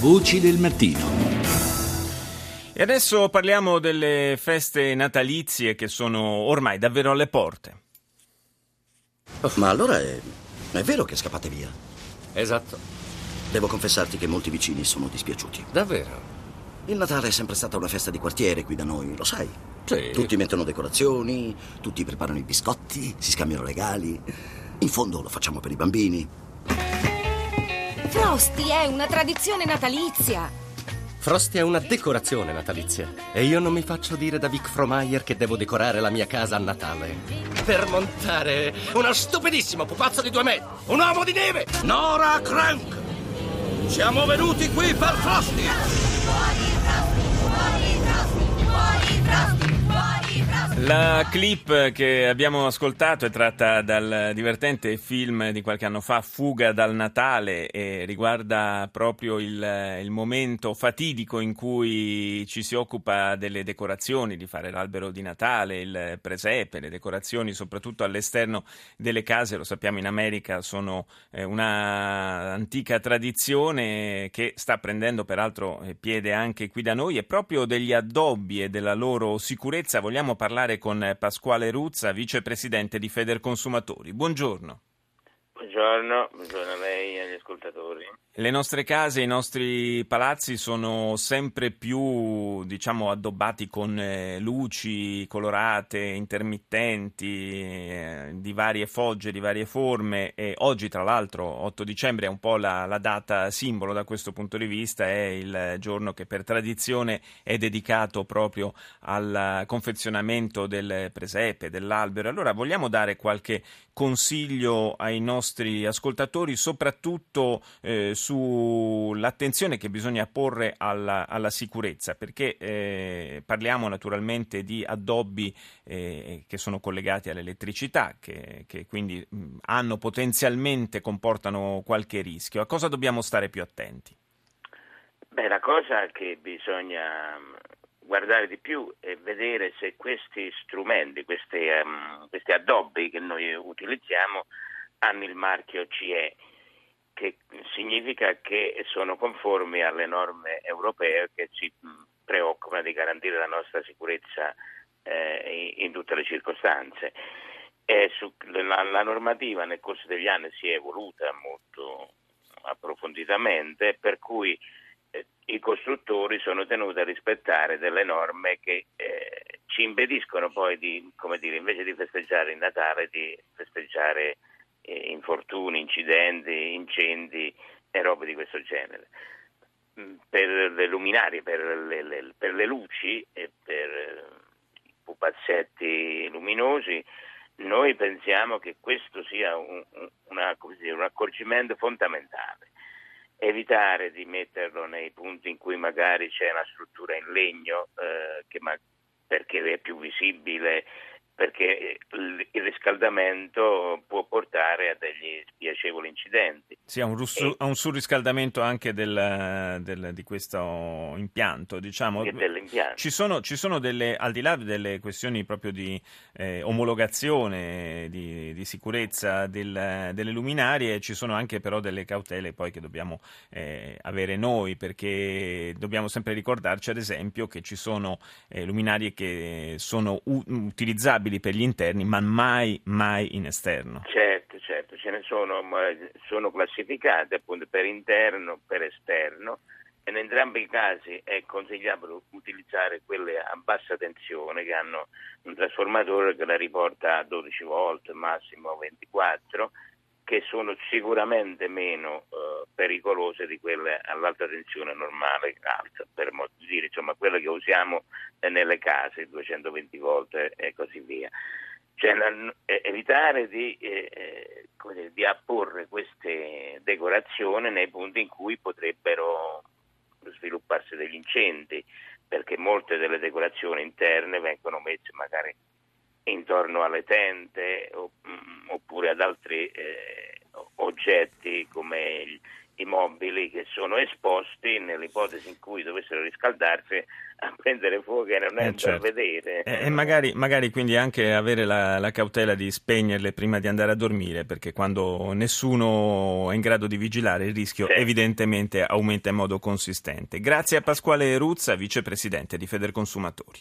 Voci del mattino. E adesso parliamo delle feste natalizie che sono ormai davvero alle porte. Oh, ma allora è, è vero che scappate via? Esatto, Devo confessarti che molti vicini sono dispiaciuti. davvero. Il Natale è sempre stata una festa di quartiere qui da noi, lo sai? Sì. Tutti mettono decorazioni, tutti preparano i biscotti, si scambiano regali. In fondo lo facciamo per i bambini. Frosty è una tradizione natalizia. Frosty è una decorazione natalizia. E io non mi faccio dire da Vic Fromayer che devo decorare la mia casa a Natale. Per montare uno stupidissimo pupazzo di due metri. Un uomo di neve. Nora Crank! Siamo venuti qui per Frosty! La clip che abbiamo ascoltato è tratta dal divertente film di qualche anno fa, Fuga dal Natale, e riguarda proprio il, il momento fatidico in cui ci si occupa delle decorazioni, di fare l'albero di Natale, il presepe, le decorazioni soprattutto all'esterno delle case, lo sappiamo in America sono eh, una antica tradizione che sta prendendo peraltro piede anche qui da noi. E proprio degli addobbi e della loro sicurezza. Vogliamo parlare con Pasquale Ruzza, vicepresidente di Federconsumatori. Buongiorno. Buongiorno, buongiorno a lei e agli ascoltatori. Le nostre case, i nostri palazzi sono sempre più, diciamo, addobbati con eh, luci colorate, intermittenti, eh, di varie fogge, di varie forme e oggi, tra l'altro, 8 dicembre è un po' la, la data simbolo da questo punto di vista, è il giorno che per tradizione è dedicato proprio al confezionamento del presepe, dell'albero. Allora vogliamo dare qualche consiglio ai nostri ascoltatori, soprattutto eh, sull'attenzione che bisogna porre alla, alla sicurezza, perché eh, parliamo naturalmente di addobbi eh, che sono collegati all'elettricità, che, che quindi mh, hanno potenzialmente comportano qualche rischio. A cosa dobbiamo stare più attenti? Beh, la cosa che bisogna guardare di più e vedere se questi strumenti, questi, um, questi addobbi che noi utilizziamo hanno il marchio CE, che significa che sono conformi alle norme europee che ci preoccupano di garantire la nostra sicurezza eh, in tutte le circostanze. Su, la, la normativa nel corso degli anni si è evoluta molto approfonditamente, per cui eh, i costruttori sono tenuti a rispettare delle norme che eh, ci impediscono poi di, come dire, invece di festeggiare il Natale, di festeggiare eh, infortuni, incidenti, incendi e robe di questo genere. Per le luminarie, per le, le, per le luci e per i pupazzetti luminosi, noi pensiamo che questo sia un, una, un accorgimento fondamentale evitare di metterlo nei punti in cui magari c'è una struttura in legno eh, che ma- perché è più visibile, perché il riscaldamento può portare a degli spiacevoli incidenti. Sì, a un, russu- a un surriscaldamento anche del, del, di questo impianto, diciamo. dell'impianto. Ci sono, ci sono delle, al di là delle questioni proprio di eh, omologazione, di, di sicurezza del, delle luminarie, ci sono anche però delle cautele poi che dobbiamo eh, avere noi, perché dobbiamo sempre ricordarci ad esempio che ci sono eh, luminarie che sono u- utilizzabili per gli interni, ma mai, mai in esterno. Certo, certo, ce ne sono, sono classificate appunto per interno, per esterno. In entrambi i casi è consigliabile utilizzare quelle a bassa tensione che hanno un trasformatore che la riporta a 12 volt, massimo 24, che sono sicuramente meno eh, pericolose di quelle all'alta tensione normale, alta, per dire, insomma, quelle che usiamo nelle case, 220 volt e così via. Cioè, evitare di, eh, dire, di apporre queste decorazioni nei punti in cui potrebbero svilupparsi degli incendi, perché molte delle decorazioni interne vengono messe magari intorno alle tende oppure ad altri eh, oggetti come il, i mobili che sono esposti nell'ipotesi in cui dovessero riscaldarsi a prendere fuoco e non Eh, andare certo. a vedere. E, e magari, magari quindi anche avere la, la cautela di spegnerle prima di andare a dormire, perché quando nessuno è in grado di vigilare il rischio Sì. evidentemente aumenta in modo consistente. Grazie a Pasquale Ruzza, vicepresidente di Federconsumatori.